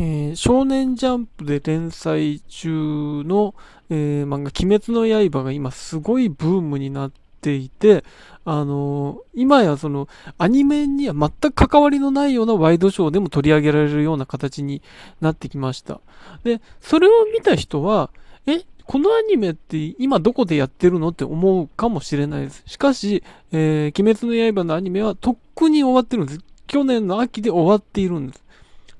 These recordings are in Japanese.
えー、少年ジャンプで連載中の、えー、漫画、鬼滅の刃が今すごいブームになっていて、あのー、今やそのアニメには全く関わりのないようなワイドショーでも取り上げられるような形になってきました。で、それを見た人は、え、このアニメって今どこでやってるのって思うかもしれないです。しかし、えー、鬼滅の刃のアニメはとっくに終わってるんです。去年の秋で終わっているんです。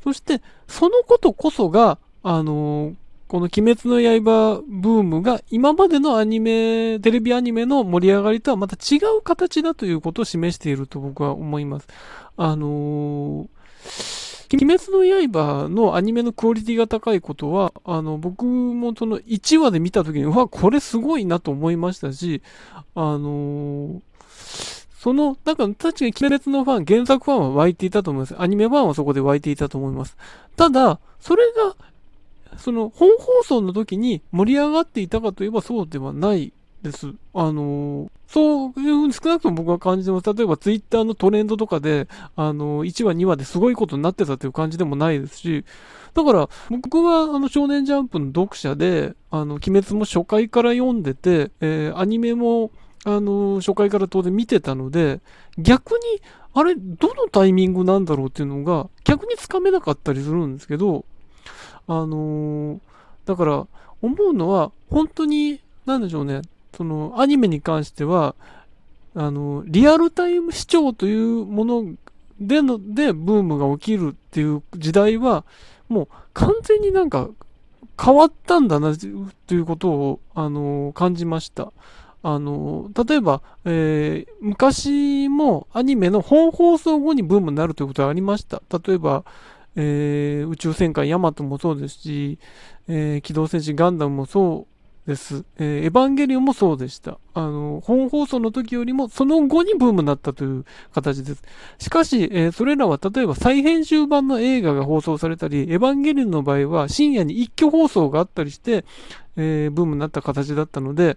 そして、そのことこそが、あのー、この鬼滅の刃ブームが今までのアニメ、テレビアニメの盛り上がりとはまた違う形だということを示していると僕は思います。あのー、鬼滅の刃のアニメのクオリティが高いことは、あの、僕もその1話で見た時に、うわ、これすごいなと思いましたし、あのーその、だか確かに鬼滅のファン、原作ファンは湧いていたと思います。アニメファンはそこで湧いていたと思います。ただ、それが、その本放送の時に盛り上がっていたかといえばそうではないです。あのそういうふうに少なくとも僕は感じてます。例えばツイッターのトレンドとかで、あの1話2話ですごいことになってたという感じでもないですし、だから僕はあの少年ジャンプの読者で、あの鬼滅も初回から読んでて、えー、アニメもあの、初回から当然見てたので、逆に、あれ、どのタイミングなんだろうっていうのが、逆につかめなかったりするんですけど、あのだから、思うのは、本当に、なんでしょうね、その、アニメに関しては、あの、リアルタイム視聴というものでの、で、ブームが起きるっていう時代は、もう完全になんか変わったんだな、ということを、あの感じました。あの、例えば、えー、昔もアニメの本放送後にブームになるということはありました。例えば、えー、宇宙戦艦ヤマトもそうですし、えー、機動戦士ガンダムもそうです。えー、エヴァンゲリオンもそうでした。あの、本放送の時よりもその後にブームになったという形です。しかし、えー、それらは例えば再編集版の映画が放送されたり、エヴァンゲリオンの場合は深夜に一挙放送があったりして、えー、ブームになった形だったので、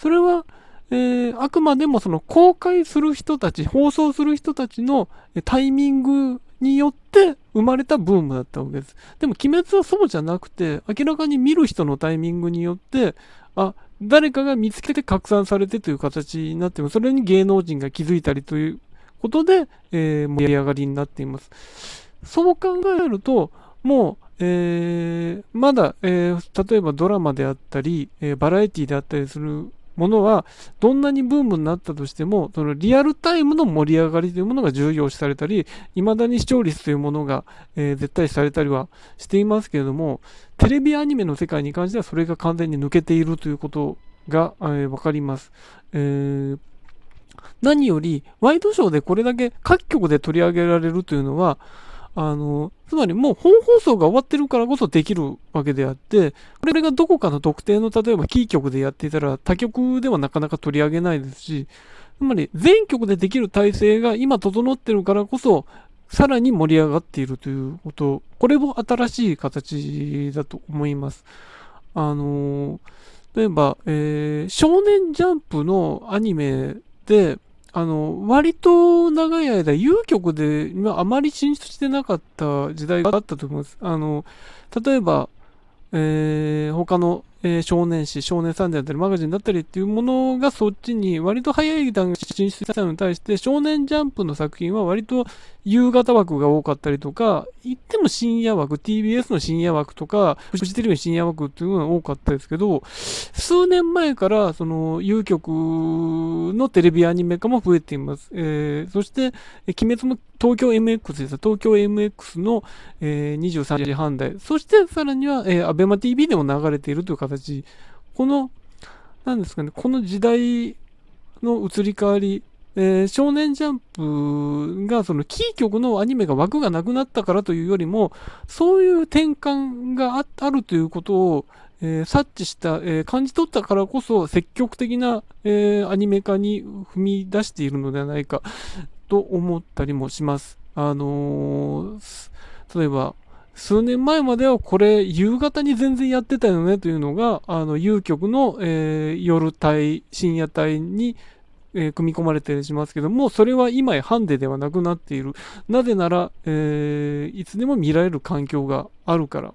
それは、えー、あくまでもその公開する人たち、放送する人たちのタイミングによって生まれたブームだったわけです。でも、鬼滅はそうじゃなくて、明らかに見る人のタイミングによって、あ、誰かが見つけて拡散されてという形になっています。それに芸能人が気づいたりということで、えー、盛り上がりになっています。そう考えると、もう、えー、まだ、えー、例えばドラマであったり、えバラエティであったりするものは、どんなにブームになったとしても、そのリアルタイムの盛り上がりというものが重要視されたり、未だに視聴率というものが、えー、絶対視されたりはしていますけれども、テレビアニメの世界に関してはそれが完全に抜けているということが、えー、わかります。えー何より、ワイドショーでこれだけ各局で取り上げられるというのは、あの、つまりもう本放送が終わってるからこそできるわけであって、これがどこかの特定の例えばキー局でやっていたら他局ではなかなか取り上げないですし、つまり全局でできる体制が今整ってるからこそ、さらに盛り上がっているということ、これも新しい形だと思います。あの、例えば、えー、少年ジャンプのアニメで、あの、割と長い間、有局であまり進出してなかった時代があったと思います。あの、例えば、えー、他のえー、少年誌、少年サンデーだったり、マガジンだったりっていうものがそっちに割と早い段階で進出したのに対して、少年ジャンプの作品は割と夕方枠が多かったりとか、言っても深夜枠、TBS の深夜枠とか、フジテレビの深夜枠っていうのが多かったですけど、数年前から、その、有局のテレビアニメ化も増えています。えー、そして、鬼滅も東京 MX です。東京 MX の、えー、23時半台。そしてさらには、えー、アベマ TV でも流れているという形。この、なんですかね、この時代の移り変わり、えー、少年ジャンプがそのキー局のアニメが枠がなくなったからというよりも、そういう転換があるということを、えー、察知した、えー、感じ取ったからこそ積極的な、えアニメ化に踏み出しているのではないかと思ったりもします。あのー、例えば、数年前まではこれ夕方に全然やってたよねというのが、あの、有局の、えー、夜帯、深夜帯にえー、組み込まれたりしますけども、それは今やハンデではなくなっている。なぜなら、えー、いつでも見られる環境があるから、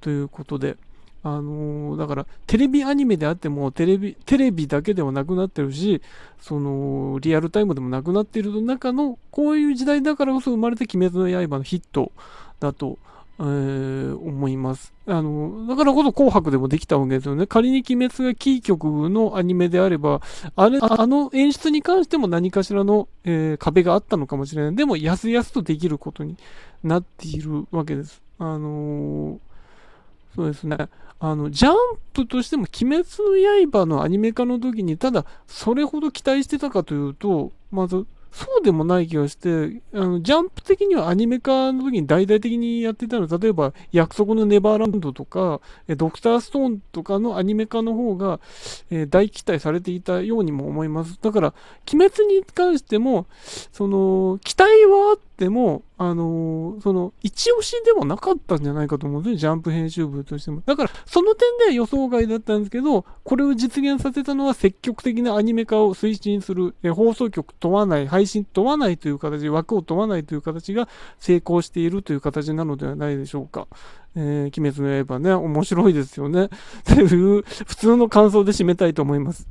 ということで、あのー、だから、テレビアニメであっても、テレビ、テレビだけではなくなってるし、その、リアルタイムでもなくなっている中の、こういう時代だからこそ生まれた鬼滅の刃のヒットだと、えー、思います。あの、だからこそ紅白でもできたわけですよね。仮に鬼滅がキー局のアニメであれば、あれ、あの演出に関しても何かしらの、えー、壁があったのかもしれない。でも、やすやすとできることになっているわけです。あのー、そうですね。あの、ジャンプとしても、鬼滅の刃のアニメ化の時に、ただ、それほど期待してたかというと、まず、そうでもない気がして、あの、ジャンプ的にはアニメ化の時に大々的にやってたのは、例えば、約束のネバーランドとか、ドクターストーンとかのアニメ化の方が、えー、大期待されていたようにも思います。だから、鬼滅に関しても、その、期待はあっても、あのー、その、一押しでもなかったんじゃないかと思うんですね、ジャンプ編集部としても。だから、その点では予想外だったんですけど、これを実現させたのは積極的なアニメ化を推進する、え放送局問わない、配信問わないという形、枠を問わないという形が成功しているという形なのではないでしょうか。えー、鬼滅の刃ね、面白いですよね。という、普通の感想で締めたいと思います。